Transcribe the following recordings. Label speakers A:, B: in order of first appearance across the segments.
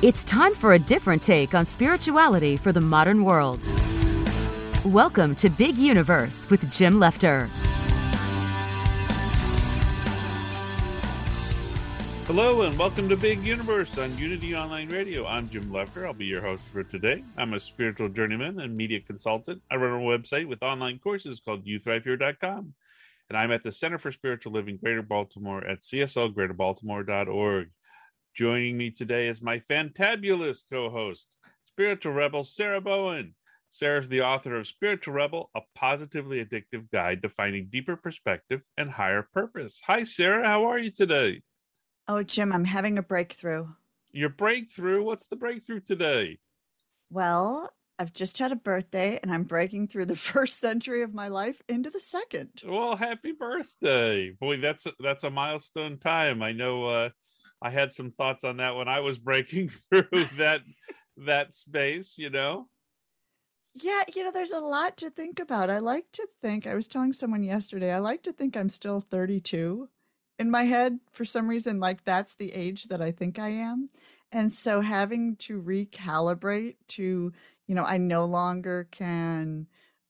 A: It's time for a different take on spirituality for the modern world. Welcome to Big Universe with Jim Lefter.
B: Hello and welcome to Big Universe on Unity Online Radio. I'm Jim Lefter. I'll be your host for today. I'm a spiritual journeyman and media consultant. I run a website with online courses called YouthRiveHere.com. And I'm at the Center for Spiritual Living Greater Baltimore at cslgreaterbaltimore.org. Joining me today is my fantabulous co-host, Spiritual Rebel Sarah Bowen. Sarah's the author of Spiritual Rebel, a positively addictive guide to finding deeper perspective and higher purpose. Hi, Sarah. How are you today?
C: Oh, Jim, I'm having a breakthrough.
B: Your breakthrough? What's the breakthrough today?
C: Well, I've just had a birthday and I'm breaking through the first century of my life into the second.
B: Well, happy birthday. Boy, that's a, that's a milestone time. I know uh I had some thoughts on that when I was breaking through that that space, you know.
C: Yeah, you know, there's a lot to think about. I like to think, I was telling someone yesterday, I like to think I'm still 32 in my head for some reason, like that's the age that I think I am. And so having to recalibrate to, you know, I no longer can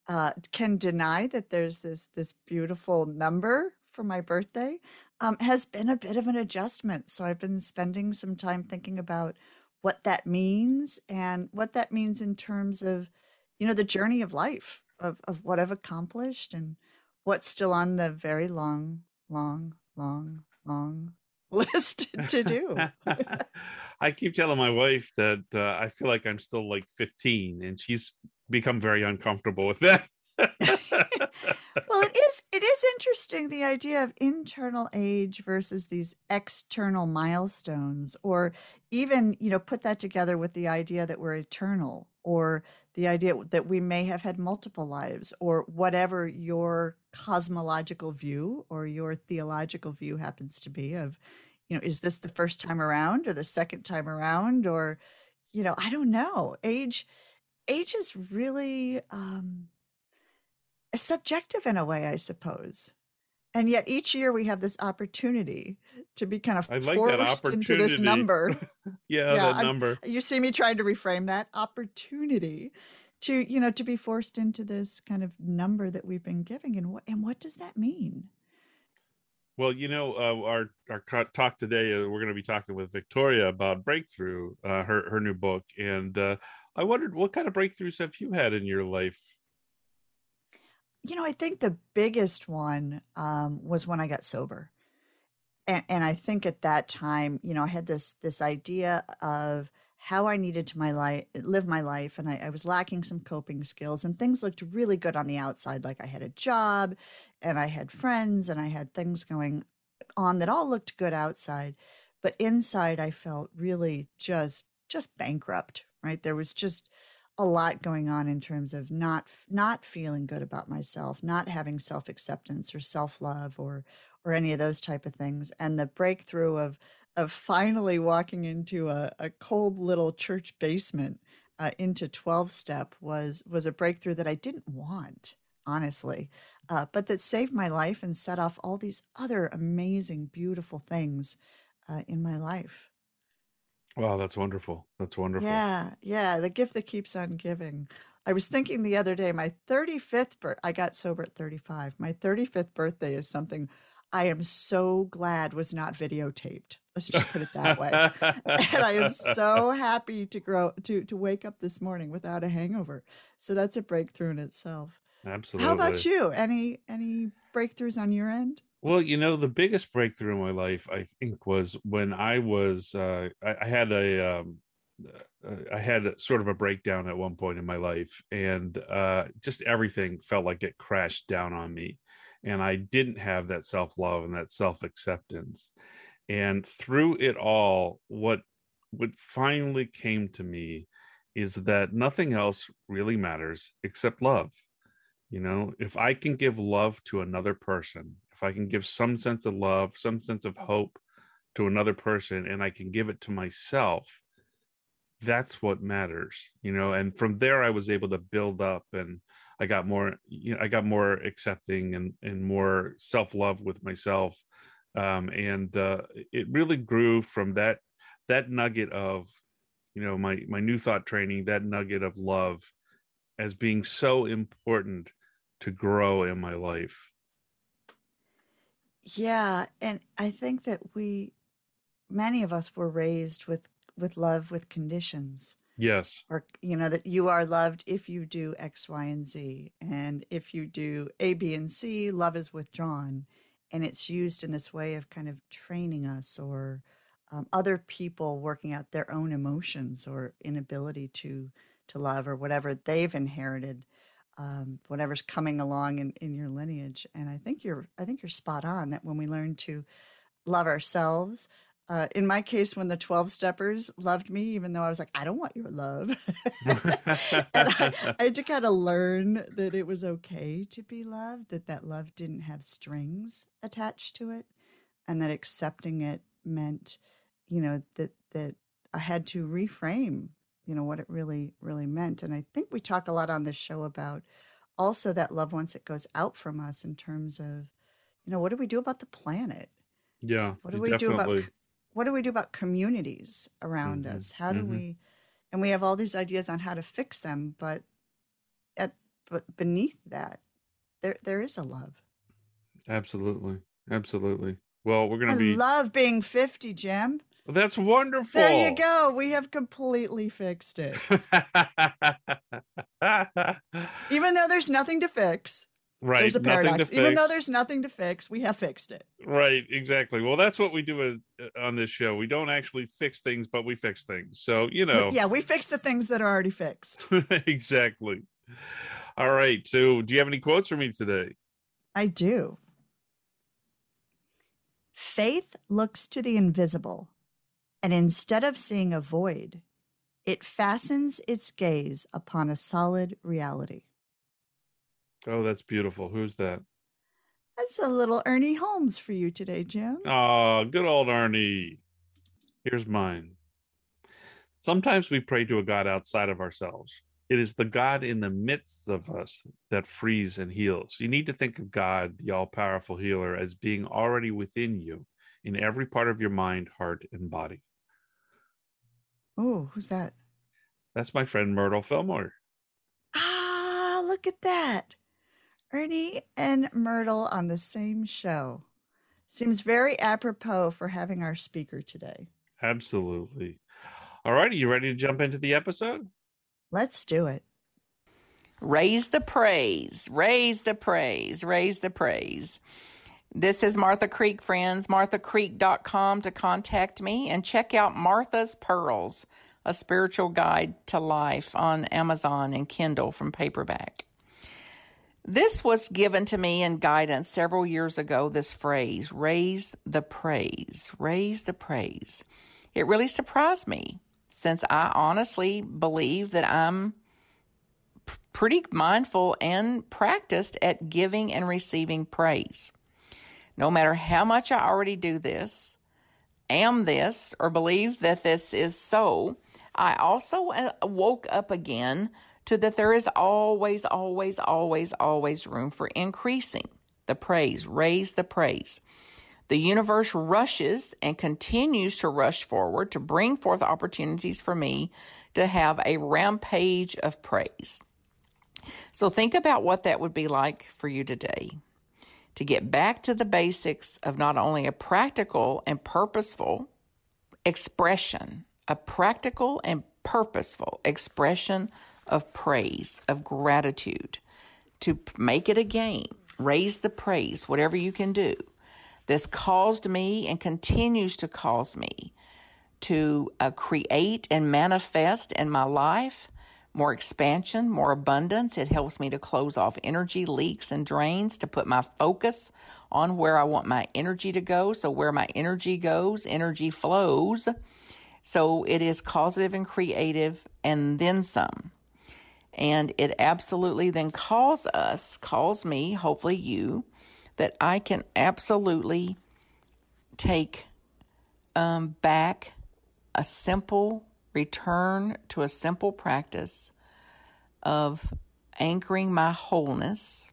C: uh, can deny that there's this this beautiful number for my birthday um, has been a bit of an adjustment. So I've been spending some time thinking about what that means and what that means in terms of, you know, the journey of life of, of what I've accomplished and what's still on the very long, long, long, long list to do.
B: I keep telling my wife that uh, I feel like I'm still like 15, and she's become very uncomfortable with that.
C: well, it is it is interesting the idea of internal age versus these external milestones, or even you know put that together with the idea that we're eternal, or the idea that we may have had multiple lives, or whatever your cosmological view or your theological view happens to be of you know is this the first time around or the second time around or you know i don't know. Age age is really um subjective in a way i suppose and yet each year we have this opportunity to be kind of
B: like
C: forced into this number
B: yeah,
C: Yeah,
B: that
C: I'm-
B: number.
C: you see me trying to reframe that opportunity to you know to be forced into this kind of number that we've been giving and what and what does that mean
B: Well, you know, uh, our our talk today, uh, we're going to be talking with Victoria about breakthrough, uh, her her new book, and uh, I wondered what kind of breakthroughs have you had in your life?
C: You know, I think the biggest one um, was when I got sober, and, and I think at that time, you know, I had this this idea of how I needed to my life live my life, and I, I was lacking some coping skills, and things looked really good on the outside, like I had a job, and I had friends, and I had things going on that all looked good outside, but inside I felt really just just bankrupt. Right, there was just a lot going on in terms of not not feeling good about myself, not having self-acceptance or self-love or or any of those type of things. And the breakthrough of of finally walking into a, a cold little church basement uh, into 12 step was was a breakthrough that I didn't want, honestly. Uh, but that saved my life and set off all these other amazing, beautiful things uh, in my life.
B: Wow, that's wonderful. That's wonderful.
C: Yeah, yeah, the gift that keeps on giving. I was thinking the other day, my 35th birth, I got sober at 35. My 35th birthday is something I am so glad was not videotaped. Let's just put it that way. and I am so happy to grow to to wake up this morning without a hangover. So that's a breakthrough in itself.
B: Absolutely.
C: How about you? Any any breakthroughs on your end?
B: Well, you know, the biggest breakthrough in my life, I think, was when I was uh, I, I had a um, uh, I had sort of a breakdown at one point in my life, and uh, just everything felt like it crashed down on me, and I didn't have that self love and that self acceptance, and through it all, what what finally came to me is that nothing else really matters except love. You know, if I can give love to another person, if I can give some sense of love, some sense of hope to another person, and I can give it to myself that's what matters you know? And from there i was able to build up and i got more you know i got more accepting and and more self-love with myself. Um, and uh, it really grew from that that nugget of you know my my new thought training that nugget of love as being so important to grow in my life
C: yeah and i think that we many of us were raised with with love with conditions.
B: Yes.
C: Or, you know, that you are loved if you do X, Y, and Z. And if you do A, B, and C, love is withdrawn. And it's used in this way of kind of training us or um, other people working out their own emotions or inability to to love or whatever they've inherited, um, whatever's coming along in, in your lineage. And I think you're I think you're spot on that when we learn to love ourselves, uh, in my case, when the 12 steppers loved me, even though I was like, I don't want your love. I, I had to kind of learn that it was okay to be loved, that that love didn't have strings attached to it, and that accepting it meant, you know, that, that I had to reframe, you know, what it really, really meant. And I think we talk a lot on this show about also that love once it goes out from us in terms of, you know, what do we do about the planet?
B: Yeah.
C: What do we definitely. do about what do we do about communities around mm-hmm. us? How do mm-hmm. we, and we have all these ideas on how to fix them, but at but beneath that, there there is a love.
B: Absolutely, absolutely. Well, we're gonna
C: I
B: be
C: love being fifty, Jim.
B: That's wonderful.
C: There you go. We have completely fixed it. Even though there's nothing to fix,
B: Right.
C: There's a paradox. Even though there's nothing to fix, we have fixed it.
B: Right. Exactly. Well, that's what we do uh, on this show. We don't actually fix things, but we fix things. So, you know.
C: Yeah, we fix the things that are already fixed.
B: exactly. All right. So, do you have any quotes for me today?
C: I do. Faith looks to the invisible, and instead of seeing a void, it fastens its gaze upon a solid reality.
B: Oh, that's beautiful. Who's that?
C: That's a little Ernie Holmes for you today, Jim.
B: Oh, good old Ernie. Here's mine. Sometimes we pray to a God outside of ourselves. It is the God in the midst of us that frees and heals. You need to think of God, the all powerful healer, as being already within you in every part of your mind, heart, and body.
C: Oh, who's that?
B: That's my friend Myrtle Fillmore.
C: Ah, look at that. Ernie and Myrtle on the same show. Seems very apropos for having our speaker today.
B: Absolutely. All right, are you ready to jump into the episode?
C: Let's do it.
D: Raise the praise, raise the praise, raise the praise. This is Martha Creek, friends. MarthaCreek.com to contact me and check out Martha's Pearls, a spiritual guide to life on Amazon and Kindle from paperback. This was given to me in guidance several years ago. This phrase, raise the praise, raise the praise. It really surprised me since I honestly believe that I'm pretty mindful and practiced at giving and receiving praise. No matter how much I already do this, am this, or believe that this is so, I also uh, woke up again to that there is always, always, always, always room for increasing the praise, raise the praise. The universe rushes and continues to rush forward to bring forth opportunities for me to have a rampage of praise. So think about what that would be like for you today. To get back to the basics of not only a practical and purposeful expression, a practical and purposeful expression of praise, of gratitude, to make it a game, raise the praise, whatever you can do. This caused me and continues to cause me to uh, create and manifest in my life more expansion, more abundance. It helps me to close off energy leaks and drains to put my focus on where I want my energy to go. So, where my energy goes, energy flows. So, it is causative and creative and then some. And it absolutely then calls us, calls me, hopefully you, that I can absolutely take um, back a simple return to a simple practice of anchoring my wholeness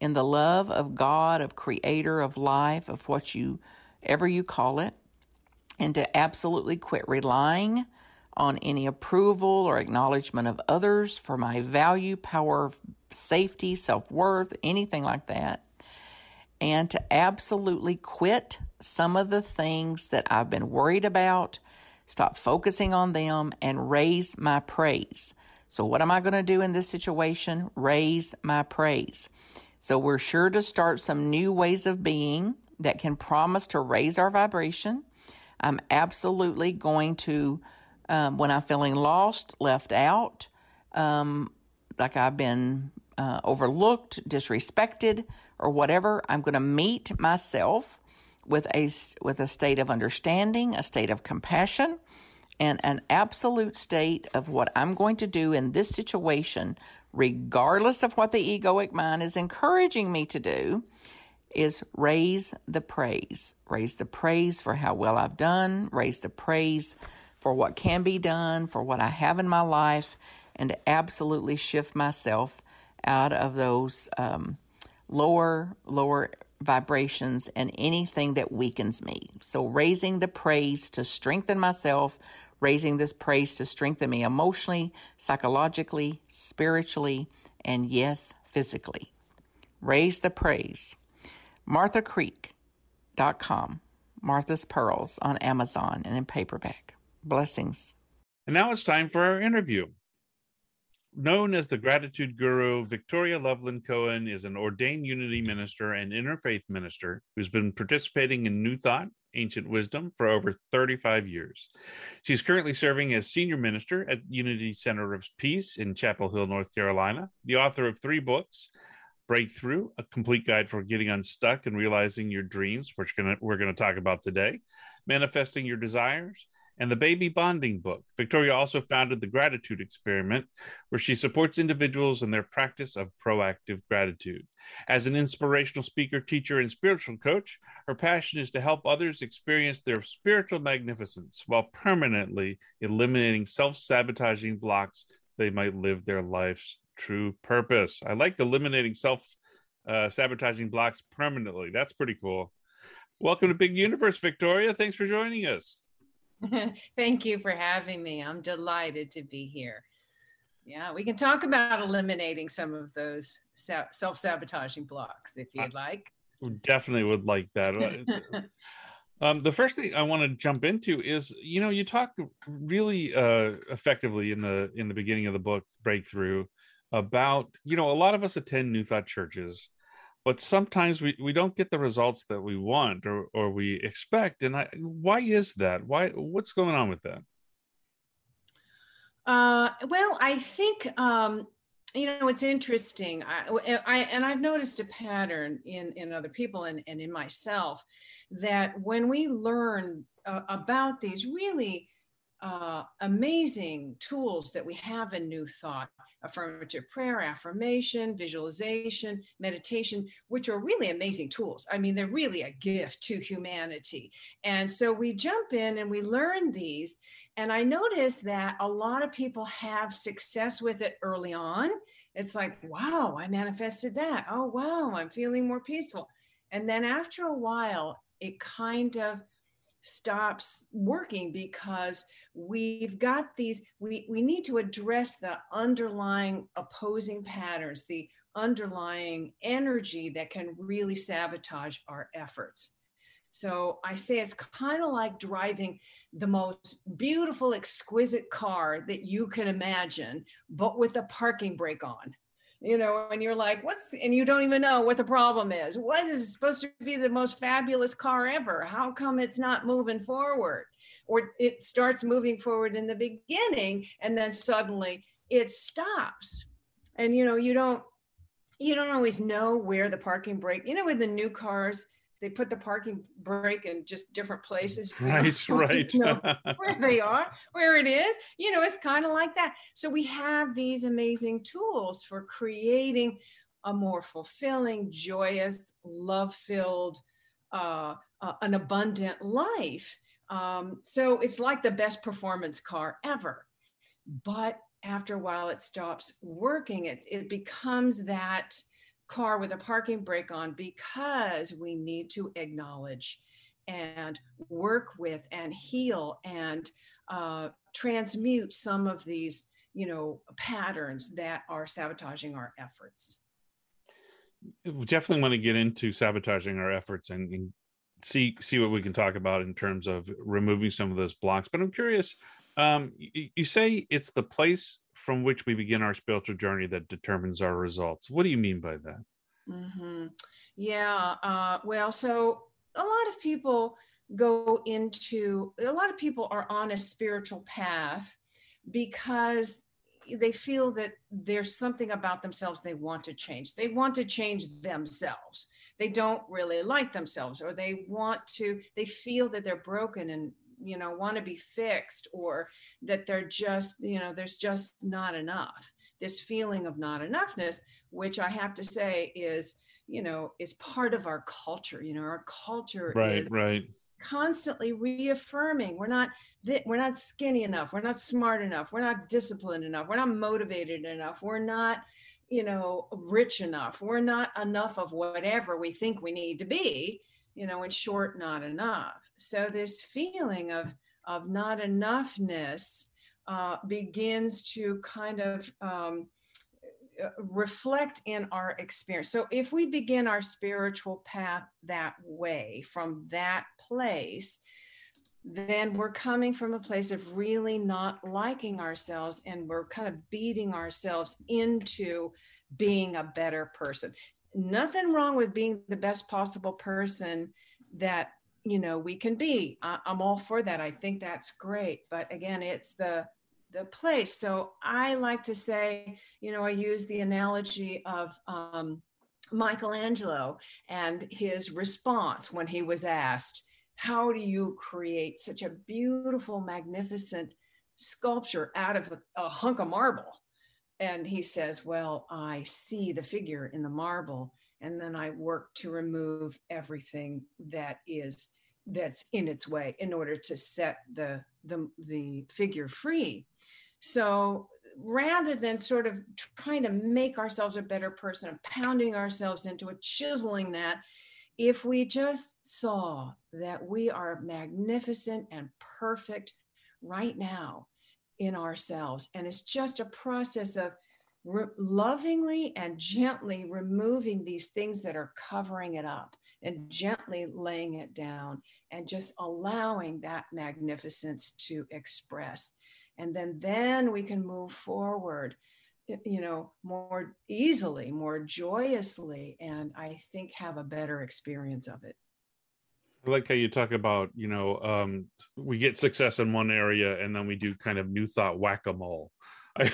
D: in the love of God, of creator, of life, of what you ever you call it, and to absolutely quit relying on any approval or acknowledgement of others for my value, power, safety, self worth, anything like that. And to absolutely quit some of the things that I've been worried about, stop focusing on them, and raise my praise. So, what am I going to do in this situation? Raise my praise. So, we're sure to start some new ways of being that can promise to raise our vibration. I'm absolutely going to, um, when I'm feeling lost, left out, um, like I've been uh, overlooked, disrespected, or whatever, I'm going to meet myself with a with a state of understanding, a state of compassion, and an absolute state of what I'm going to do in this situation, regardless of what the egoic mind is encouraging me to do, is raise the praise. Raise the praise for how well I've done, raise the praise for what can be done, for what I have in my life, and to absolutely shift myself out of those um, lower, lower vibrations and anything that weakens me. So, raising the praise to strengthen myself, raising this praise to strengthen me emotionally, psychologically, spiritually, and yes, physically. Raise the praise. MarthaCreek.com. Martha's Pearls on Amazon and in paperback. Blessings.
B: And now it's time for our interview. Known as the Gratitude Guru, Victoria Loveland Coen is an ordained unity minister and interfaith minister who's been participating in New Thought, Ancient Wisdom for over 35 years. She's currently serving as senior minister at Unity Center of Peace in Chapel Hill, North Carolina, the author of three books Breakthrough, a complete guide for getting unstuck and realizing your dreams, which we're going to talk about today, Manifesting Your Desires, and the Baby Bonding book. Victoria also founded the Gratitude Experiment, where she supports individuals in their practice of proactive gratitude. As an inspirational speaker, teacher, and spiritual coach, her passion is to help others experience their spiritual magnificence while permanently eliminating self sabotaging blocks so they might live their life's true purpose. I like eliminating self uh, sabotaging blocks permanently. That's pretty cool. Welcome to Big Universe, Victoria. Thanks for joining us.
E: Thank you for having me. I'm delighted to be here. Yeah, we can talk about eliminating some of those self sabotaging blocks if you'd like.
B: Definitely would like that. Uh, um, the first thing I want to jump into is, you know, you talk really uh, effectively in the in the beginning of the book, Breakthrough, about you know a lot of us attend New Thought churches, but sometimes we, we don't get the results that we want or, or we expect and I, why is that? Why what's going on with that?
E: Uh, well i think um, you know it's interesting. I, I, and i've noticed a pattern in in other people and, and in myself that when we learn uh, about these really uh, amazing tools that we have in New Thought affirmative prayer, affirmation, visualization, meditation, which are really amazing tools. I mean, they're really a gift to humanity. And so we jump in and we learn these. And I notice that a lot of people have success with it early on. It's like, wow, I manifested that. Oh, wow, I'm feeling more peaceful. And then after a while, it kind of stops working because we've got these we we need to address the underlying opposing patterns the underlying energy that can really sabotage our efforts. So I say it's kind of like driving the most beautiful, exquisite car that you can imagine, but with a parking brake on. You know, and you're like, what's, and you don't even know what the problem is. What is supposed to be the most fabulous car ever? How come it's not moving forward? Or it starts moving forward in the beginning and then suddenly it stops. And, you know, you don't, you don't always know where the parking brake, you know, with the new cars, they put the parking brake in just different places.
B: Right, right.
E: where they are, where it is. You know, it's kind of like that. So we have these amazing tools for creating a more fulfilling, joyous, love-filled, uh, uh, an abundant life. Um, so it's like the best performance car ever. But after a while, it stops working. It, it becomes that car with a parking brake on because we need to acknowledge and work with and heal and uh, transmute some of these you know patterns that are sabotaging our efforts.
B: We definitely want to get into sabotaging our efforts and, and see see what we can talk about in terms of removing some of those blocks but i'm curious um, you, you say it's the place from which we begin our spiritual journey that determines our results. What do you mean by that?
E: Mm-hmm. Yeah. Uh, well, so a lot of people go into, a lot of people are on a spiritual path because they feel that there's something about themselves they want to change. They want to change themselves. They don't really like themselves, or they want to, they feel that they're broken and you know want to be fixed or that they're just you know there's just not enough. This feeling of not enoughness which i have to say is you know is part of our culture you know our culture
B: right
E: is
B: right.
E: constantly reaffirming we're not we're not skinny enough we're not smart enough we're not disciplined enough we're not motivated enough we're not you know rich enough we're not enough of whatever we think we need to be you know, in short, not enough. So this feeling of of not enoughness uh, begins to kind of um, reflect in our experience. So if we begin our spiritual path that way, from that place, then we're coming from a place of really not liking ourselves and we're kind of beating ourselves into being a better person nothing wrong with being the best possible person that you know we can be. I, i'm all for that. I think that's great. But again it's the the place. So i like to say you know i use the analogy of um, michelangelo and his response when he was asked how do you create such a beautiful magnificent sculpture out of a, a hunk of marble and he says, Well, I see the figure in the marble, and then I work to remove everything that is that's in its way in order to set the the, the figure free. So rather than sort of trying to make ourselves a better person pounding ourselves into it, chiseling that, if we just saw that we are magnificent and perfect right now, in ourselves. And it's just a process of re- lovingly and gently removing these things that are covering it up and gently laying it down and just allowing that magnificence to express. And then then we can move forward you know more easily more joyously and i think have a better experience of it
B: I like how you talk about, you know, um, we get success in one area and then we do kind of new thought whack a mole. I,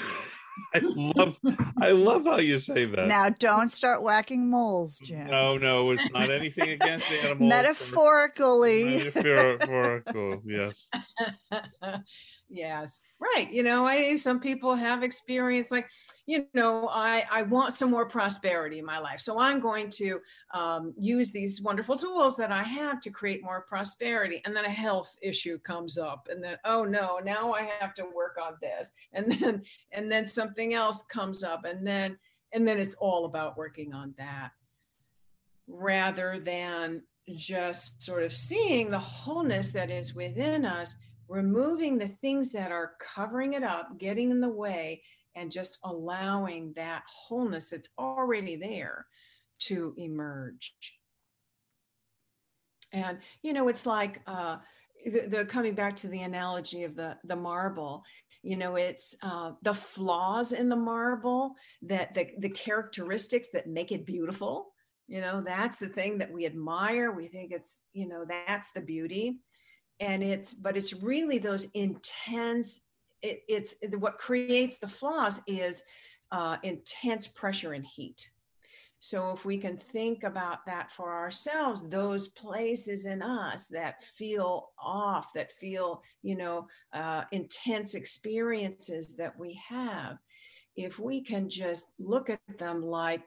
B: I love, I love how you say that.
C: Now, don't start whacking moles, Jim.
B: No, no, it's not anything against the animals.
C: Metaphorically.
B: Metaphorical, yes.
E: yes. Right you know i some people have experience like you know i i want some more prosperity in my life so i'm going to um, use these wonderful tools that i have to create more prosperity and then a health issue comes up and then oh no now i have to work on this and then and then something else comes up and then and then it's all about working on that rather than just sort of seeing the wholeness that is within us removing the things that are covering it up, getting in the way, and just allowing that wholeness that's already there to emerge. And, you know, it's like uh, the, the coming back to the analogy of the, the marble, you know, it's uh, the flaws in the marble that the, the characteristics that make it beautiful. You know, that's the thing that we admire. We think it's, you know, that's the beauty. And it's, but it's really those intense, it, it's what creates the flaws is uh, intense pressure and heat. So if we can think about that for ourselves, those places in us that feel off, that feel, you know, uh, intense experiences that we have, if we can just look at them like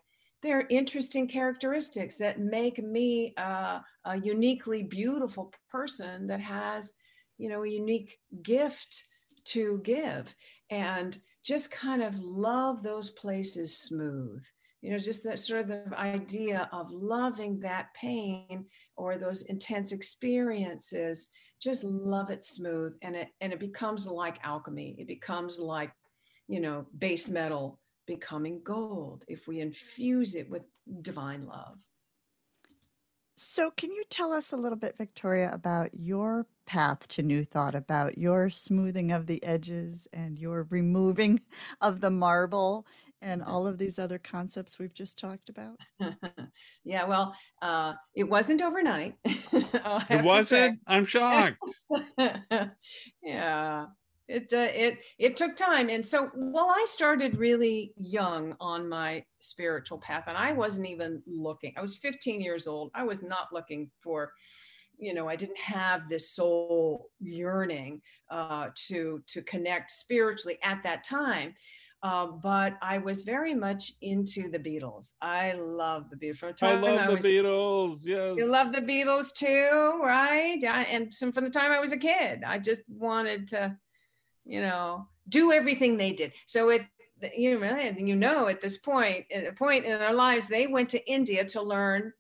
E: they're interesting characteristics that make me uh, a uniquely beautiful person that has, you know, a unique gift to give. And just kind of love those places smooth. You know just that sort of idea of loving that pain or those intense experiences just love it smooth. And it and it becomes like alchemy. It becomes like you know base metal becoming gold if we infuse it with divine love
C: so can you tell us a little bit victoria about your path to new thought about your smoothing of the edges and your removing of the marble and all of these other concepts we've just talked about?
E: yeah, well, uh, it wasn't overnight.
B: it wasn't. I'm shocked.
E: yeah, it uh, it it took time, and so well, I started really young on my spiritual path, and I wasn't even looking. I was 15 years old. I was not looking for you know i didn't have this soul yearning uh, to to connect spiritually at that time uh, but I was very much into the Beatles. I love the Beatles. From
B: the time I love I was, the Beatles. Yes,
E: you love the Beatles too, right? Yeah, and some, from the time I was a kid, I just wanted to, you know, do everything they did. So it, you know, you know, at this point, at a point in their lives, they went to India to learn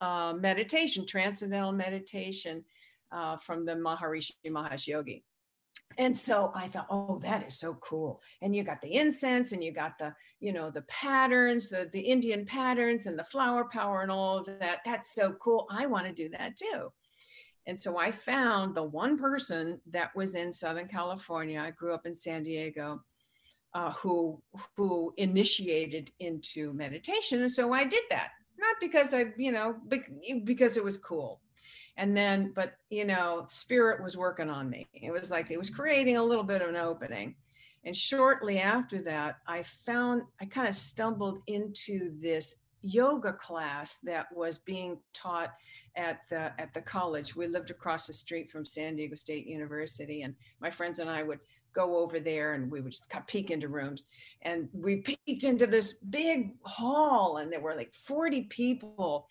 E: uh, meditation, transcendental meditation, uh, from the Maharishi Mahesh Yogi. And so i thought oh that is so cool. And you got the incense and you got the you know the patterns the the indian patterns and the flower power and all of that. That's so cool. I want to do that too and so i found the one person that was in southern california i grew up in san diego uh, who who initiated into meditation. And so i did that not because i you know because it was cool. And then but you know spirit was working on me. It was like it was creating a little bit of an opening. And shortly after that i found i kind of stumbled into this yoga class that was being taught at the at the college. We lived across the street from san diego state university and my friends and i would go over there and we would just kind of peek into rooms. And we peeked into this big hall and there were like 40 people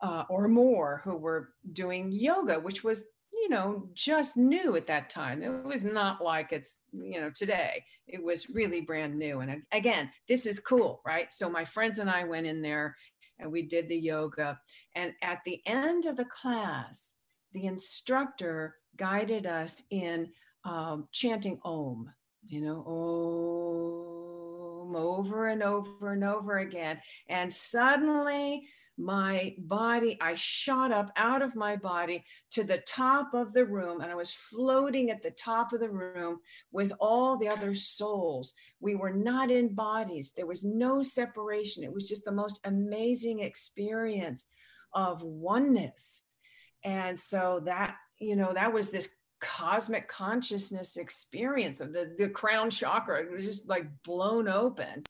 E: uh, or more who were doing yoga, which was you know just new at that time. It was not like it's you know today. It was really brand new and again this is cool right? So my friends and i went in there and we did the yoga and at the end of the class the instructor guided us in um, chanting om you know om over and over and over again and suddenly my body, I shot up out of my body to the top of the room, and I was floating at the top of the room with all the other souls. We were not in bodies, there was no separation. It was just the most amazing experience of oneness. And so that, you know, that was this cosmic consciousness experience of the, the crown chakra. It was just like blown open.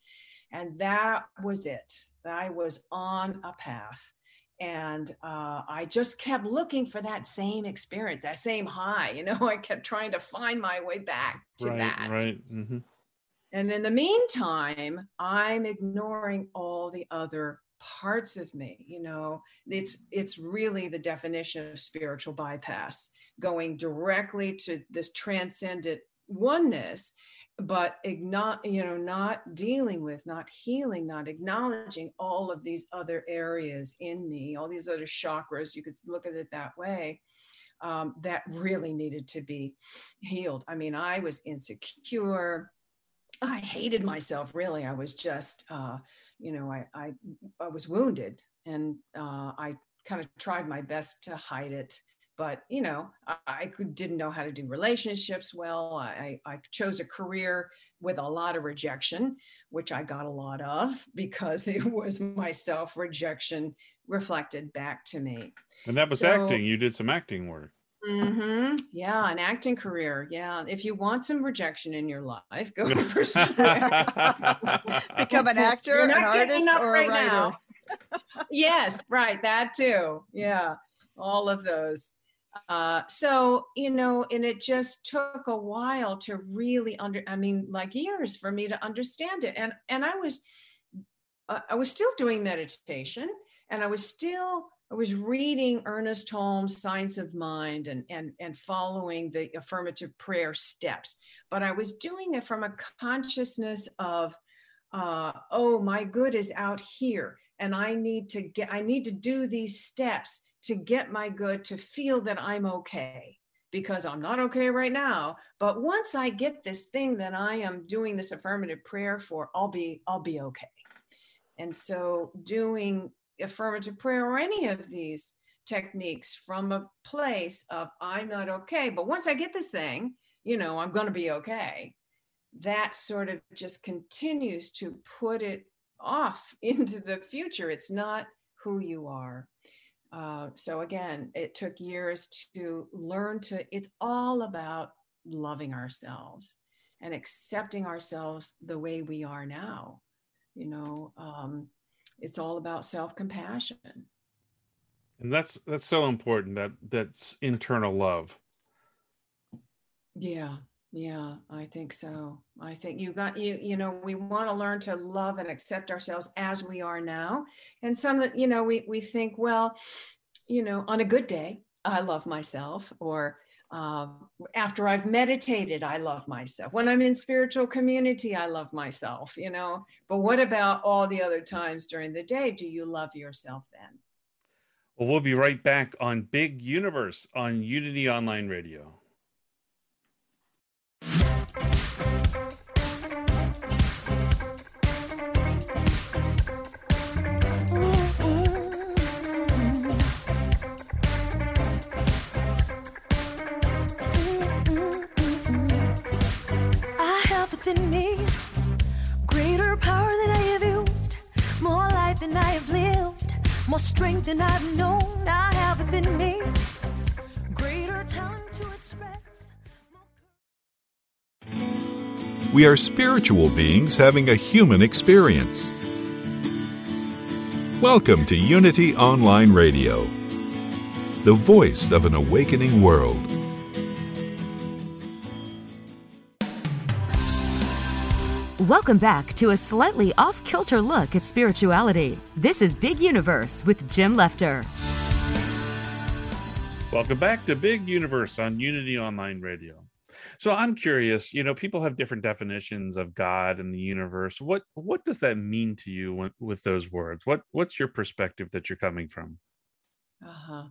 E: And that was it. I was on a path. And uh, I just kept looking for that same experience, that same high. You know, I kept trying to find my way back to
B: right,
E: that.
B: Right. Mm-hmm.
E: And in the meantime, I'm ignoring all the other parts of me you know it's it's really the definition of spiritual bypass going directly to this transcendent oneness but igno- you know not dealing with not healing not acknowledging all of these other areas in me all these other chakras you could look at it that way um, that really needed to be healed i mean i was insecure I hated myself. Really, I was just, uh, you know, I, I, I was wounded, and uh, I kind of tried my best to hide it. But you know, I, I didn't know how to do relationships well. I, I chose a career with a lot of rejection, which I got a lot of because it was my self rejection reflected back to me.
B: And that was so, acting. You did some acting work.
E: Mm-hmm. Yeah, an acting career. Yeah, if you want some rejection in your life, go pursue
C: Become an actor, an artist, or right a writer.
E: yes, right. That too. Yeah, all of those. Uh, so you know, and it just took a while to really under. I mean, like years for me to understand it, and and I was, uh, I was still doing meditation, and I was still I was reading Ernest Holmes' Science of Mind and, and, and following the affirmative prayer steps, but I was doing it from a consciousness of, uh, oh, my good is out here, and I need to get, I need to do these steps to get my good to feel that I'm okay because I'm not okay right now. But once I get this thing that I am doing this affirmative prayer for, I'll be, I'll be okay. And so doing affirmative prayer or any of these techniques from a place of I'm not okay, but once I get this thing, you know, I'm going to be okay. That sort of just continues to put it off into the future. It's not who you are. Uh, so again, it took years to learn to, it's all about loving ourselves and accepting ourselves the way we are now. You know, um, it's all about self-compassion
B: and that's that's so important that that's internal love
E: yeah yeah i think so i think you got you you know we want to learn to love and accept ourselves as we are now and some that you know we we think well you know on a good day i love myself or um, after I've meditated, I love myself. When I'm in spiritual community, I love myself, you know. But what about all the other times during the day? Do you love yourself then?
B: Well, we'll be right back on Big Universe on Unity Online Radio.
F: More strength than I've known. I have within me. Greater talent to express.
G: We are spiritual beings having a human experience. Welcome to Unity Online Radio, the voice of an awakening world.
A: Welcome back to a slightly off kilter look at spirituality. This is Big Universe with Jim Lefter.
B: Welcome back to Big Universe on Unity Online Radio. So I'm curious, you know, people have different definitions of God and the universe. What what does that mean to you when, with those words? What what's your perspective that you're coming from?
E: Uh-huh.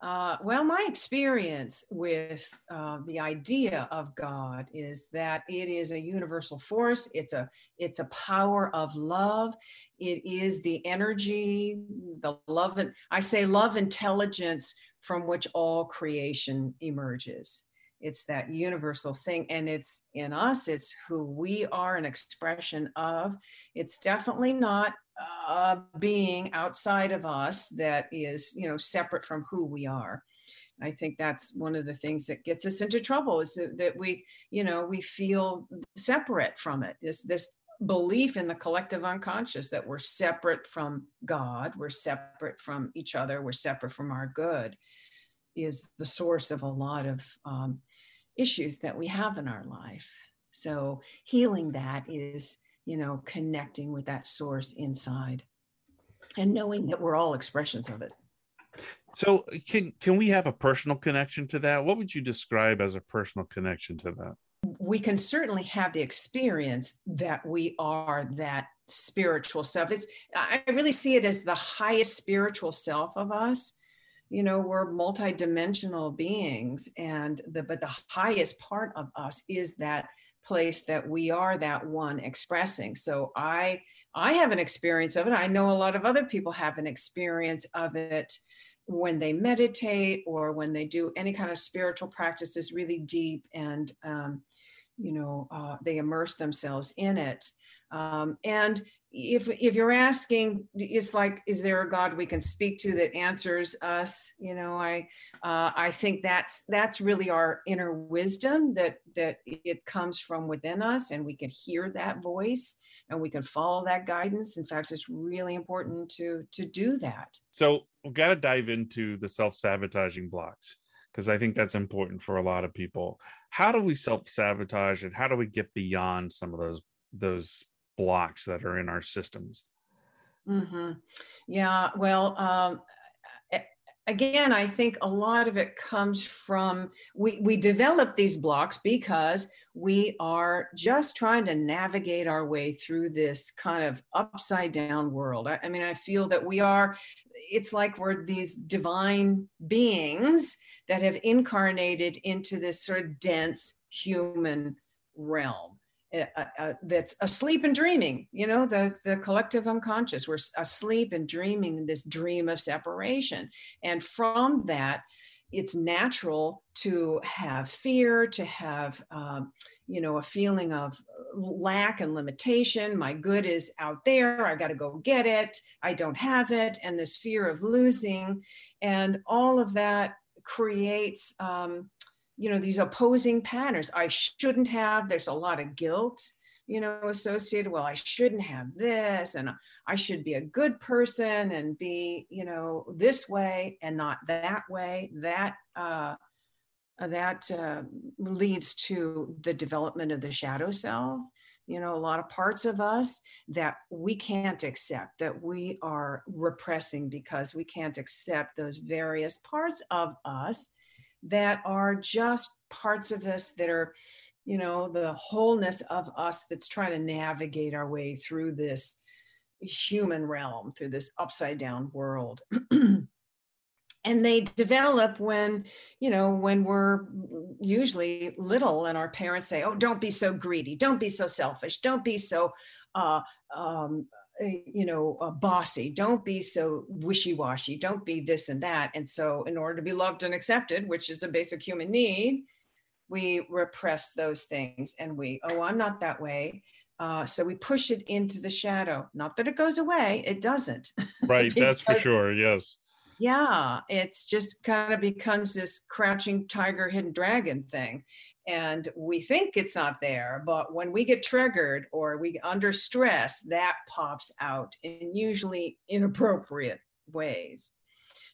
E: Uh, well, my experience with uh, the idea of God is that it is a universal force. It's a it's a power of love. It is the energy, the love. And I say love intelligence from which all creation emerges. It's that universal thing, and it's in us. It's who we are, an expression of. It's definitely not a being outside of us that is you know separate from who we are. I think that's one of the things that gets us into trouble is that we you know we feel separate from it. This this belief in the collective unconscious that we're separate from god we're separate from each other we're separate from our good is the source of a lot of um, issues that we have in our life. So healing that is you know, connecting with that source inside and knowing that we're all expressions of it.
B: So can can we have a personal connection to that? What would you describe as a personal connection to that?
E: We can certainly have the experience that we are that spiritual self. It's I really see it as the highest spiritual self of us. You know, we're multidimensional beings and the but the highest part of us is that place that we are that one expressing. So i i have an experience of it. I know a lot of other people have an experience of it when they meditate or when they do any kind of spiritual practice is really deep and um, you know uh, they immerse themselves in it. Um, and if if you're asking it's like is there a god we can speak to that answers us? You know i uh, i think that's that's really our inner wisdom that that it comes from within us and we can hear that voice and we can follow that guidance. In fact it's really important to to do that.
B: So we've got to dive into the self-sabotaging blocks because i think that's important for a lot of people. How do we self-sabotage and how do we get beyond some of those those blocks that are in our systems.
E: Mm-hmm. Yeah, well, um, again, I think a lot of it comes from we we develop these blocks because we are just trying to navigate our way through this kind of upside down world. I, I mean, I feel that we are. It's like we're these divine beings that have incarnated into this sort of dense human realm uh, uh, that's asleep and dreaming you know the the collective unconscious. We're asleep and dreaming this dream of separation. And from that it's natural to have fear to have um, you know a feeling of lack and limitation. My good is out there. I got to go get it. I don't have it. And this fear of losing. And all of that creates um, you know these opposing patterns. I shouldn't have there's a lot of guilt you know associated well i shouldn't have this and i should be a good person and be you know this way and not that way. That uh, that uh, leads to the development of the shadow self. You know a lot of parts of us that we can't accept that we are repressing because we can't accept those various parts of us that are just parts of us that are, you know, the wholeness of us that's trying to navigate our way through this human realm, through this upside down world. and they develop when you know when we're usually little and our parents say oh don't be so greedy don't be so selfish don't be so uh, um, you know, uh, bossy. Don't be so wishy washy. Don't be this and that. And so, in order to be loved and accepted, which is a basic human need, we repress those things and we, oh, I'm not that way. Uh, so we push it into the shadow. Not that it goes away, it doesn't.
B: Right. that's for sure. Yes.
E: Yeah. It's just kind of becomes this crouching tiger, hidden dragon thing and we think it's not there but when we get triggered or we under stress that pops out in usually inappropriate ways.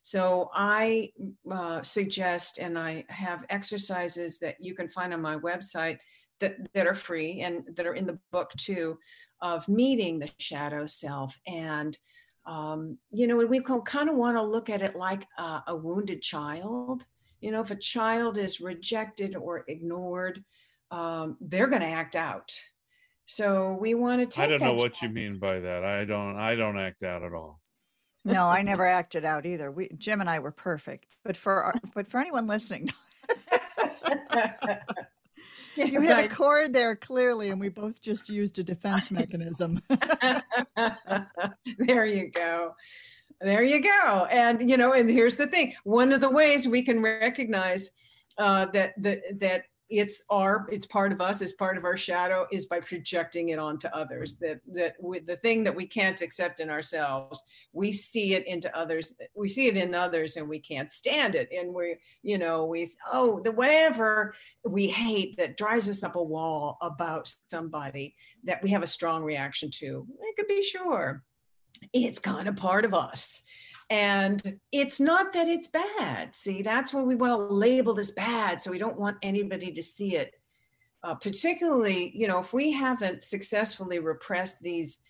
E: So i uh, suggest and i have exercises that you can find on my website that, that are free and that are in the book too of meeting the shadow self and um, you know we kind of want to look at it like a, a wounded child you know if a child is rejected or ignored um, they're going to act out. So we want to take
B: i don't know what
E: child.
B: you mean by that. I don't i don't act out at all.
C: No i never acted out either. We jim and i were perfect but for our, but for anyone listening you hit a chord there clearly and we both just used a defense mechanism.
E: There you go there you go. And you know, and here's the thing: one of the ways we can recognize uh, that that that it's our it's part of us, it's part of our shadow, is by projecting it onto others. That that with the thing that we can't accept in ourselves, we see it into others. We see it in others, and we can't stand it. And we, you know, we oh the whatever we hate that drives us up a wall about somebody that we have a strong reaction to. It could be sure it's kind of part of us. And it's not that it's bad. See, that's when we want to label this bad. So we don't want anybody to see it. Uh, particularly, you know, if we haven't successfully repressed these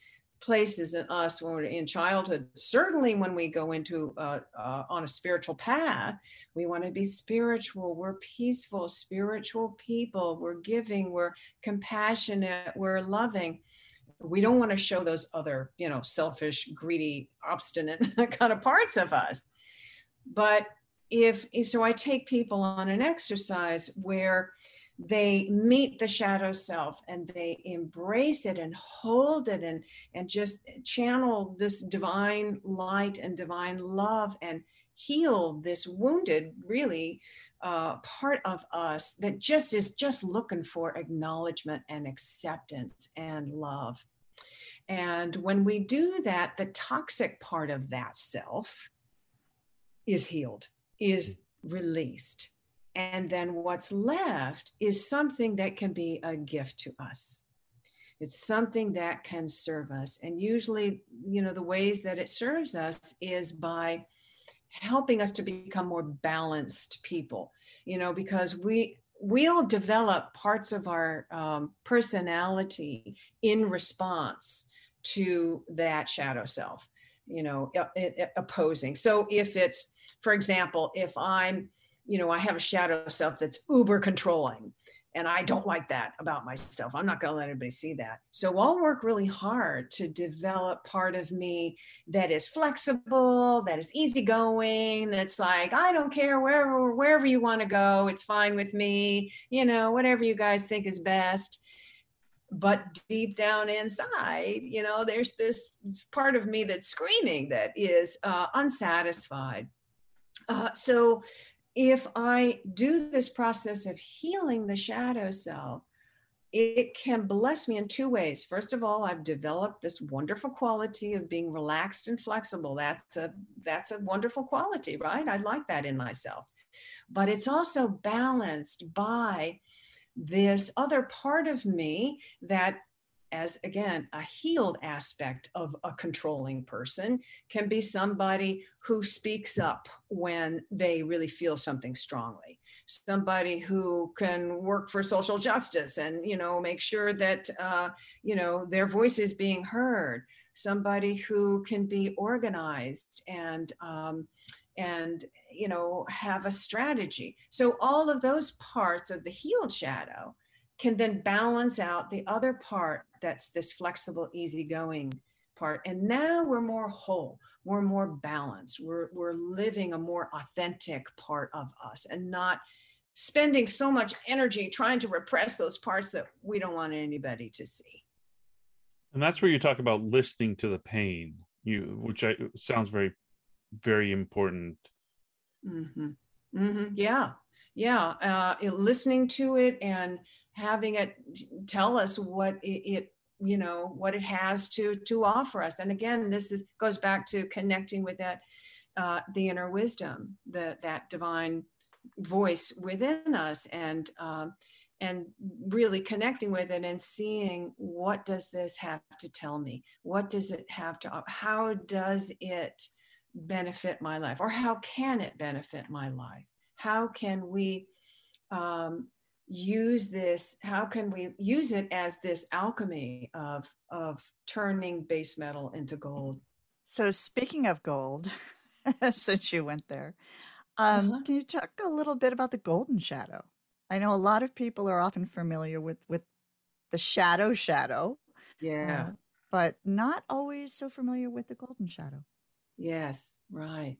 E: places in us when we're in childhood, certainly when we go into uh, uh, on a spiritual path, we want to be spiritual. We're peaceful, spiritual people. We're giving, we're compassionate, we're loving we don't want to show those other you know selfish greedy obstinate kind of parts of us. But if so i take people on an exercise where they meet the shadow self and they embrace it and hold it and and just channel this divine light and divine love and heal this wounded really uh, part of us that just is just looking for acknowledgement and acceptance and love and when we do that the toxic part of that self is healed is released and then what's left is something that can be a gift to us. It's something that can serve us. And usually, you know, the ways that it serves us is by helping us to become more balanced people, you know, because we, we'll develop parts of our um, personality in response to that shadow self you know uh, uh, uh, opposing so if it's for example if i'm you know, I have a shadow self that's uber controlling. And I don't like that about myself. I'm not going to let anybody see that. So I'll work really hard to develop part of me that is flexible, that is easygoing, that's like, I don't care wherever wherever you want to go, it's fine with me, you know, whatever you guys think is best. But deep down inside, you know, there's this part of me that's screaming that is uh, unsatisfied. Uh, so if I do this process of healing the shadow self, it can bless me in two ways. First of all, I've developed this wonderful quality of being relaxed and flexible. That's a that's a wonderful quality, right? I like that in myself. But it's also balanced by this other part of me that as again a healed aspect of a controlling person can be somebody who speaks up when they really feel something strongly. Somebody who can work for social justice and you know make sure that uh, you know their voice is being heard. Somebody who can be organized and um, and you know have a strategy so all of those parts of the healed shadow can then balance out the other part that's this flexible, easygoing part. And now we're more whole, we're more balanced, we're, we're living a more authentic part of us and not spending so much energy trying to repress those parts that we don't want anybody to see.
B: And that's where you talk about listening to the pain, you which I, sounds very, very important.
E: Mm-hmm. Mm-hmm. Yeah, yeah. Uh, listening to it and having it tell us what it, it you know what it has to to offer us and again this is goes back to connecting with that uh, the inner wisdom the that divine voice within us and um, and really connecting with it and seeing what does this have to tell me what does it have to how does it benefit my life? Or how can it benefit my life? How can we um, use this how can we use it as this alchemy of of turning base metal into gold?
C: So speaking of gold since you went there um, uh-huh. can you talk a little bit about the golden shadow? I know a lot of people are often familiar with with the shadow shadow
E: yeah.
C: uh, but not always so familiar with the golden shadow
E: yes right.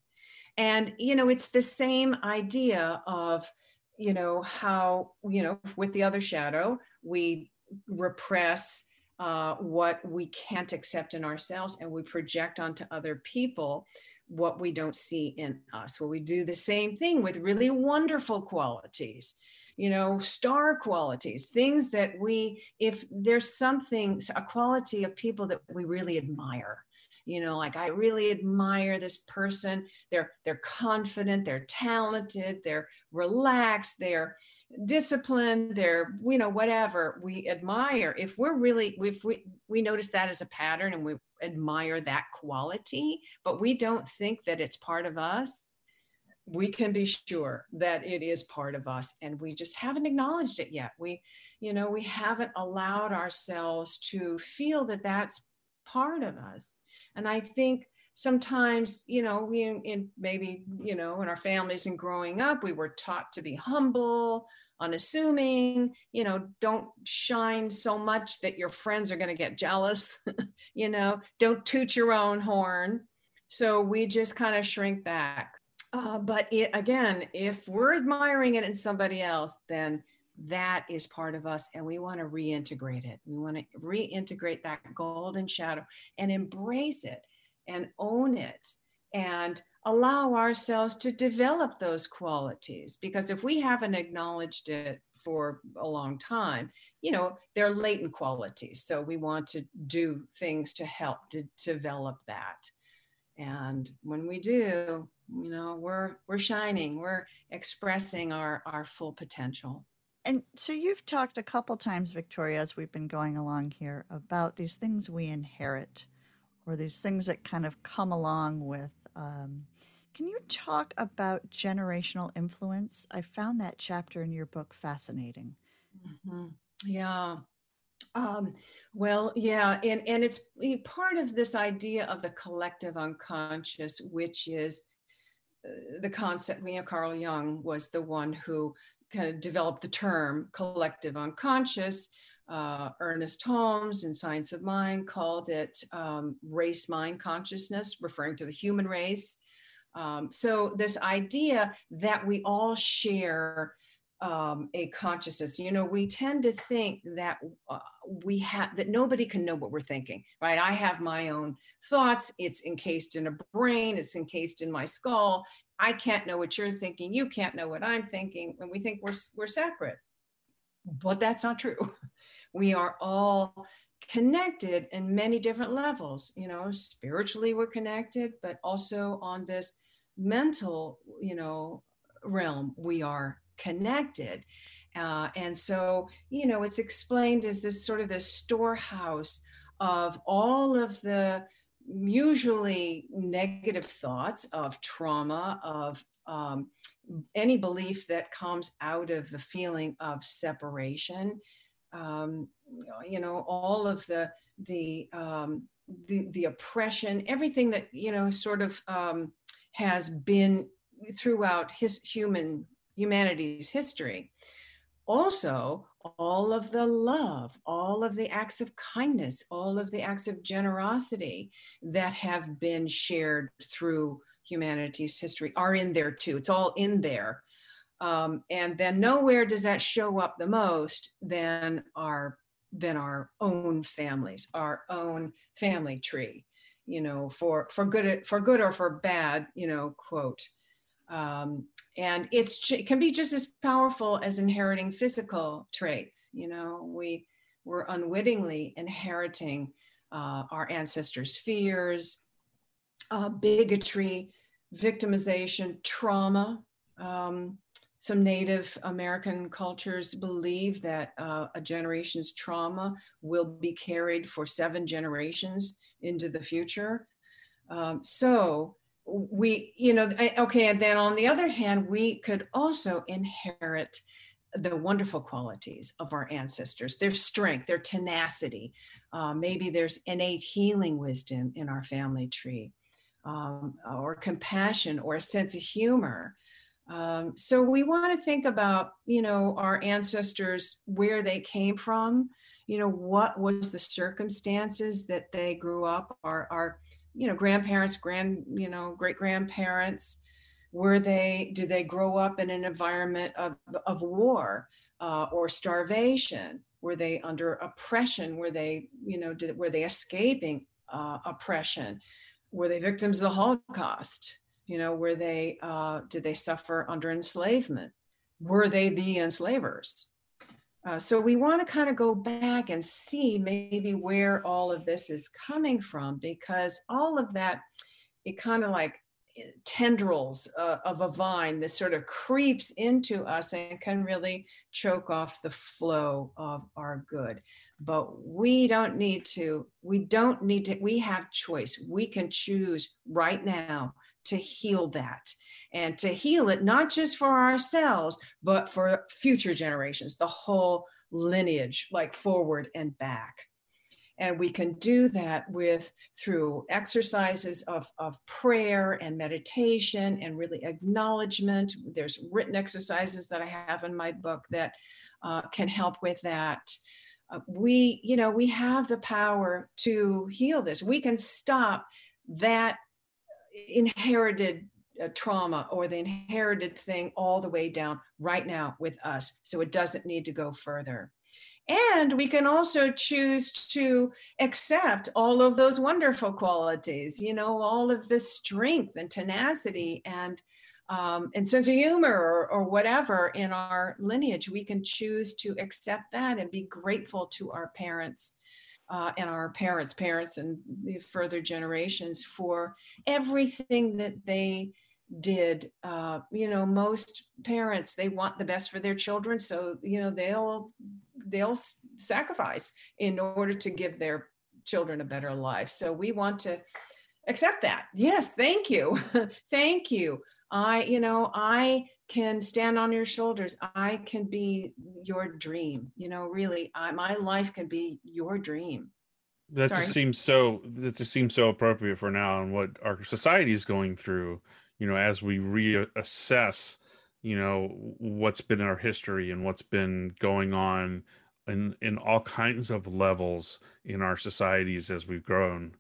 E: And you know it's the same idea of you know how you know with the other shadow we repress uh, what we can't accept in ourselves and we project onto other people what we don't see in us. Well we do the same thing with really wonderful qualities you know star qualities things that we if there's something a quality of people that we really admire you know like i really admire this person. They're they're confident they're talented they're relaxed they're disciplined they're you know whatever we admire. If we're really if we we notice that as a pattern and we admire that quality but we don't think that it's part of us we can be sure that it is part of us and we just haven't acknowledged it yet. We you know we haven't allowed ourselves to feel that that's part of us and I think sometimes, you know, we in maybe, you know, in our families and growing up, we were taught to be humble, unassuming, you know, don't shine so much that your friends are going to get jealous, you know, don't toot your own horn. So we just kind of shrink back. Uh, but it, again, if we're admiring it in somebody else, then that is part of us and we want to reintegrate it. We want to reintegrate that golden shadow and embrace it and own it and allow ourselves to develop those qualities. Because if we haven't acknowledged it for a long time you know they're latent qualities. So we want to do things to help to develop that. And when we do you know we're we're shining. We're expressing our our full potential
C: and so you've talked a couple times victoria as we've been going along here about these things we inherit or these things that kind of come along with um, can you talk about generational influence i found that chapter in your book fascinating
E: mm-hmm. yeah um, well, yeah, and and it's part of this idea of the collective unconscious, which is uh, the concept. You know, Carl Jung was the one who kind of developed the term collective unconscious. Uh, Ernest Holmes in Science of Mind called it um, race mind consciousness, referring to the human race. Um, so, this idea that we all share um, a consciousness. You know, we tend to think that uh, we have that nobody can know what we're thinking, right? I have my own thoughts. It's encased in a brain. It's encased in my skull. I can't know what you're thinking. You can't know what I'm thinking. And we think we're we're separate, but that's not true. We are all connected in many different levels. You know, spiritually we're connected, but also on this mental, you know, realm we are connected. Uh, and so, you know, it's explained as this sort of this storehouse of all of the usually negative thoughts of trauma, of um, any belief that comes out of the feeling of separation. Um, you know, all of the the um, the, the oppression, everything that you know, sort of um, has been throughout his human humanity's history. Also, all of the love, all of the acts of kindness, all of the acts of generosity that have been shared through humanity's history are in there too. It's all in there. Um, and then nowhere does that show up the most than our than our own families, our own family tree, you know, for for good for good or for bad, you know, quote. Um, and it's it can be just as powerful as inheriting physical traits you know? We we're unwittingly inheriting uh, our ancestors fears uh, bigotry victimization trauma. Um, some native american cultures believe that uh, a generation's trauma will be carried for seven generations into the future. Um, so we you know okay and then on the other hand we could also inherit the wonderful qualities of our ancestors their strength their tenacity. Uh, maybe there's innate healing wisdom in our family tree um, or compassion or a sense of humor. Um, so we want to think about you know our ancestors where they came from you know what was the circumstances that they grew up our our you know grandparents grand you know great grandparents were they did they grow up in an environment of, of war uh, or starvation? Were they under oppression? Were they you know did, were they escaping uh, oppression? Were they victims of the holocaust? You know were they uh, did they suffer under enslavement? Were they the enslavers uh, so we want to kind of go back and see maybe where all of this is coming from because all of that, it kind of like eh, tendrils uh, of a vine that sort of creeps into us and can really choke off the flow of our good. But we don't need to we don't need to we have choice. We can choose right now to heal that and to heal it not just for ourselves but for future generations the whole lineage like forward and back. And we can do that with through exercises of, of prayer and meditation and really acknowledgement. There's written exercises that i have in my book that uh, can help with that. Uh, we you know we have the power to heal this. We can stop that inherited uh, trauma or the inherited thing all the way down right now with us. So it doesn't need to go further. And we can also choose to accept all of those wonderful qualities, you know, all of the strength and tenacity and um, and sense of humor or, or whatever in our lineage. We can choose to accept that and be grateful to our parents uh, and our parents' parents and the further generations for everything that they did. Uh, you know most parents they want the best for their children so you know they'll they'll sacrifice in order to give their children a better life. So we want to accept that. Yes thank you. Thank you. I you know i can stand on your shoulders i can be your dream you know really I, my life can be your dream
B: that Sorry. just seems so that just seems so appropriate for now and what our society is going through you know as we reassess you know what's been in our history and what's been going on in in all kinds of levels in our societies as we've grown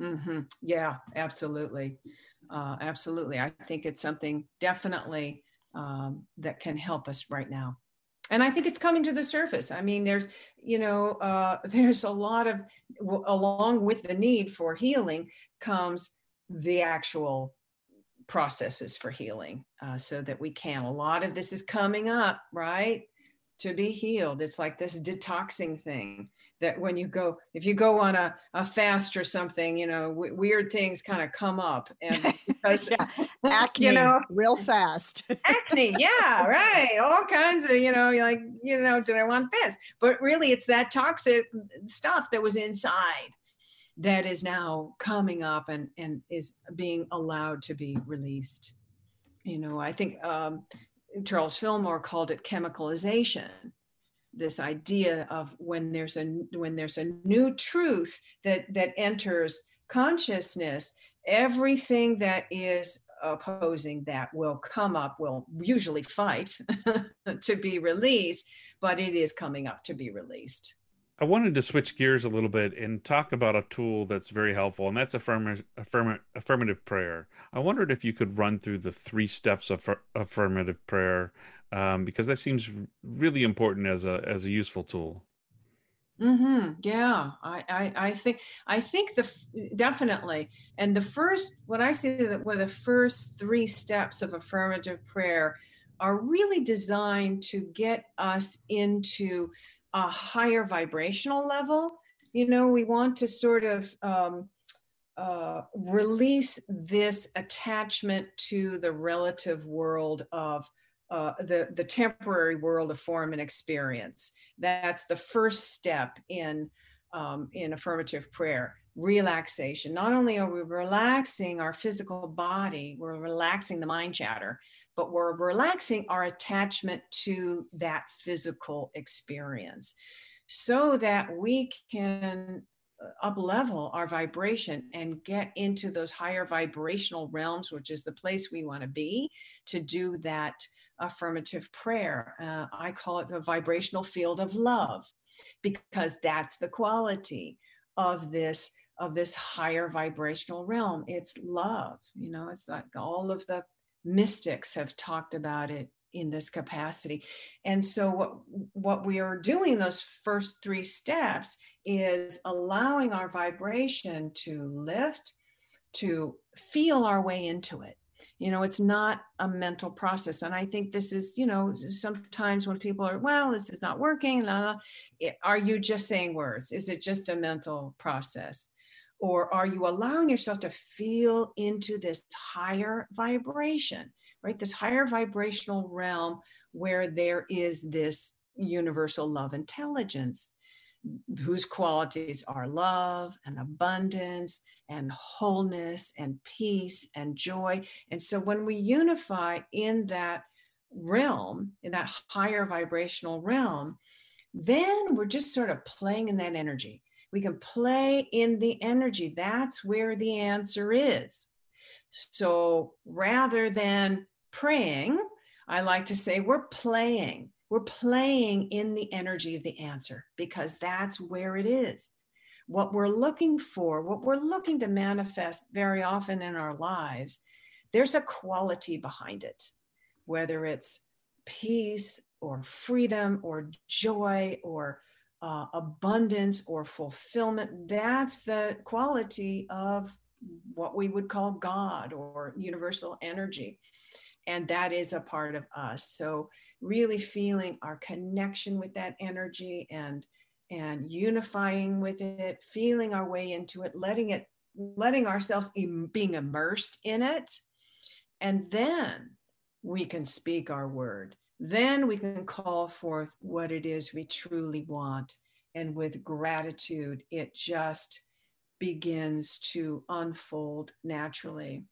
E: mm-hmm. yeah absolutely uh, absolutely i think it's something definitely um, that can help us right now and i think it's coming to the surface i mean there's you know uh, there's a lot of along with the need for healing comes the actual processes for healing uh, so that we can. A lot of this is coming up, right? To be healed. It's like this detoxing thing that when you go, if you go on a, a fast or something, you know, w- weird things kind of come up. And
C: because, yeah, acne, you know, real fast.
E: acne, yeah, right. All kinds of, you know, like, you know, do I want this? But really, it's that toxic stuff that was inside that is now coming up and, and is being allowed to be released. You know, I think um, Charles Fillmore called it chemicalization. This idea of when there's a when there's a new truth that that enters consciousness, everything that is opposing that will come up, will usually fight to be released, but it is coming up to be released.
B: I wanted to switch gears a little bit and talk about a tool that's very helpful, and that's affirmative, affirmative, affirmative prayer. I wondered if you could run through the three steps of affirmative prayer, um, because that seems really important as a as a useful tool.
E: Hmm. Yeah. I, I I think I think the definitely, and the first what I see that were the first three steps of affirmative prayer are really designed to get us into a higher vibrational level. You know, we want to sort of um, uh, release this attachment to the relative world of uh, the, the temporary world of form and experience. That's the first step in, um, in affirmative prayer relaxation. Not only are we relaxing our physical body, we're relaxing the mind chatter, but we're relaxing our attachment to that physical experience so that we can uh, up level our vibration and get into those higher vibrational realms which is the place we want to be to do that affirmative prayer. Uh, i call it the vibrational field of love because that's the quality of this of this higher vibrational realm. It's love you know it's like all of the mystics have talked about it in this capacity. And so what what we are doing those first three steps is allowing our vibration to lift, to feel our way into it. You know, it's not a mental process. And I think this is, you know, sometimes when people are, well, this is not working, blah, blah, are you just saying words? Is it just a mental process? Or are you allowing yourself to feel into this higher vibration, right? This higher vibrational realm where there is this universal love intelligence whose qualities are love and abundance and wholeness and peace and joy. And so when we unify in that realm, in that higher vibrational realm, then we're just sort of playing in that energy. We can play in the energy. That's where the answer is. So rather than praying, I like to say we're playing. We're playing in the energy of the answer because that's where it is. What we're looking for, what we're looking to manifest very often in our lives, there's a quality behind it, whether it's peace or freedom or joy or uh, abundance or fulfillment. That's the quality of what we would call God or universal energy. And that is a part of us. So, really feeling our connection with that energy and and unifying with it, feeling our way into it, letting it, letting ourselves Im- being immersed in it. And then we can speak our word. Then we can call forth what it is we truly want. And with gratitude, it just begins to unfold naturally.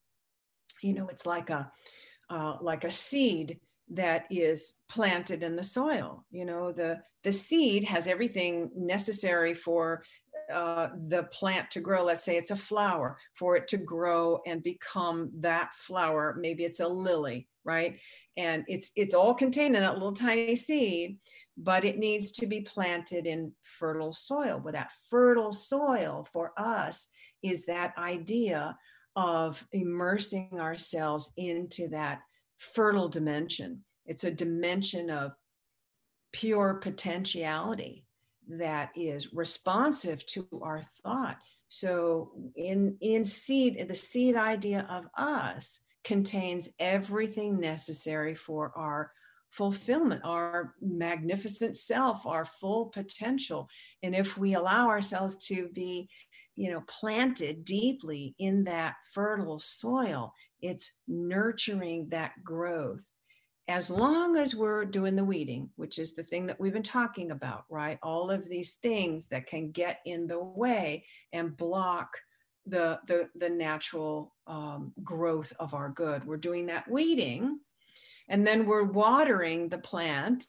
E: You know, it's like a uh, like a seed that is planted in the soil. You know, the the seed has everything necessary for uh, the plant to grow. Let's say it's a flower, for it to grow and become that flower. Maybe it's a lily, right? And it's it's all contained in that little tiny seed, but it needs to be planted in fertile soil. But that fertile soil for us is that idea of immersing ourselves into that fertile dimension. It's a dimension of pure potentiality that is responsive to our thought. So in in seed, the seed idea of us contains everything necessary for our fulfillment, our magnificent self, our full potential. And if we allow ourselves to be, you know, planted deeply in that fertile soil, it's nurturing that growth as long as we're doing the weeding, which is the thing that we've been talking about, right? All of these things that can get in the way and block the the, the natural um, growth of our good. We're doing that weeding, and then we're watering the plant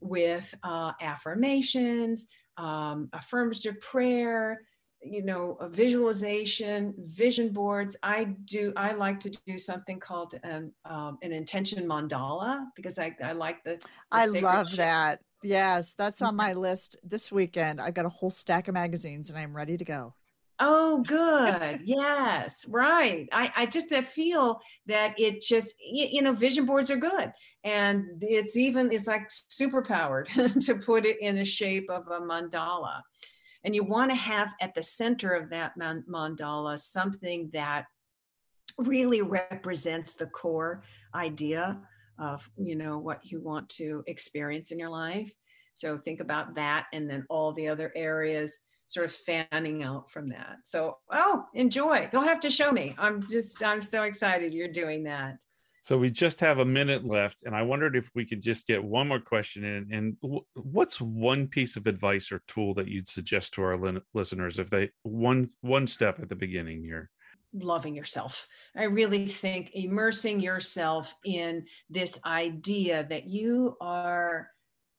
E: with uh, affirmations, um, affirmative prayer, you know a visualization vision boards. I do i like to do something called an um, an intention mandala because i, I like the, the
C: i love that. Yes that's on my list this weekend. I've got a whole stack of magazines and i'm ready to go.
E: Oh good. Yes right. I, I just I feel that it just you know vision boards are good. And it's even it's like super powered to put it in a shape of a mandala and you want to have at the center of that mandala something that really represents the core idea of you know what you want to experience in your life. So think about that and then all the other areas sort of fanning out from that. So oh enjoy. You'll have to show me. I'm just i'm so excited you're doing that
B: so we just have a minute left, and I wondered if we could just get one more question in. And what's one piece of advice or tool that you'd suggest to our li- listeners if they one one step at the beginning here?
E: loving yourself. I really think immersing yourself in this idea that you are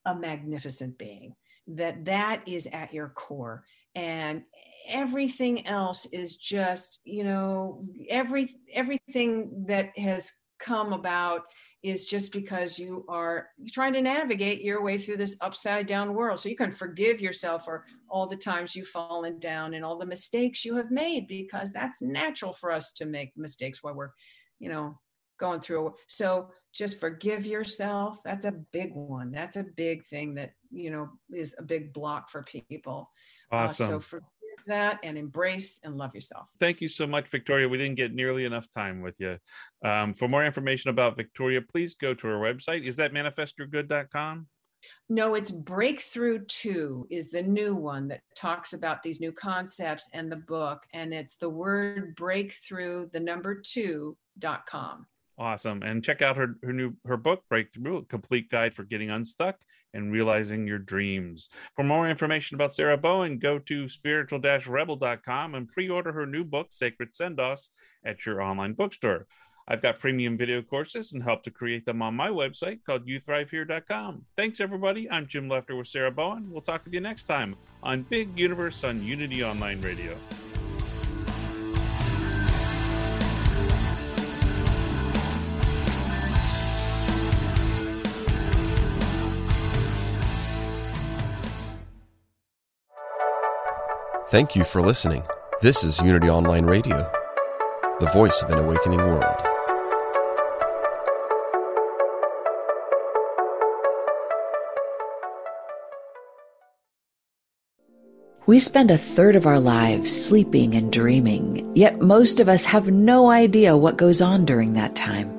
E: a magnificent being, that that is at your core. And everything else is just, you know, every everything that has come about is just because you are trying to navigate your way through this upside down world. So you can forgive yourself for all the times you've fallen down and all the mistakes you have made because that's natural for us to make mistakes while we're, you know, going through. So just forgive yourself. That's a big one. That's a big thing that, you know, is a big block for people.
B: Awesome.
E: Uh, so for that and embrace and love yourself.
B: Thank you so much, Victoria. We didn't get nearly enough time with you. Um, for more information about Victoria, please go to her website. Is that manifestyourgood.com?
E: No, it's Breakthrough 2 is the new one that talks about these new concepts and the book. And it's the word breakthrough, the number two dot com.
B: Awesome. And check out her, her new her book, Breakthrough, a complete guide for getting unstuck and realizing your dreams. For more information about Sarah Bowen, go to spiritual-rebel.com and pre-order her new book, Sacred Send-Offs, at your online bookstore. I've got premium video courses and help to create them on my website called youthrivehere.com. Thanks, everybody. I'm Jim Lefter with Sarah Bowen. We'll talk with you next time on Big Universe on Unity Online Radio.
H: Thank you for listening. This is Unity Online Radio, the voice of an awakening world. We spend a third of our lives sleeping and dreaming, yet most of us have no idea what goes on during that time.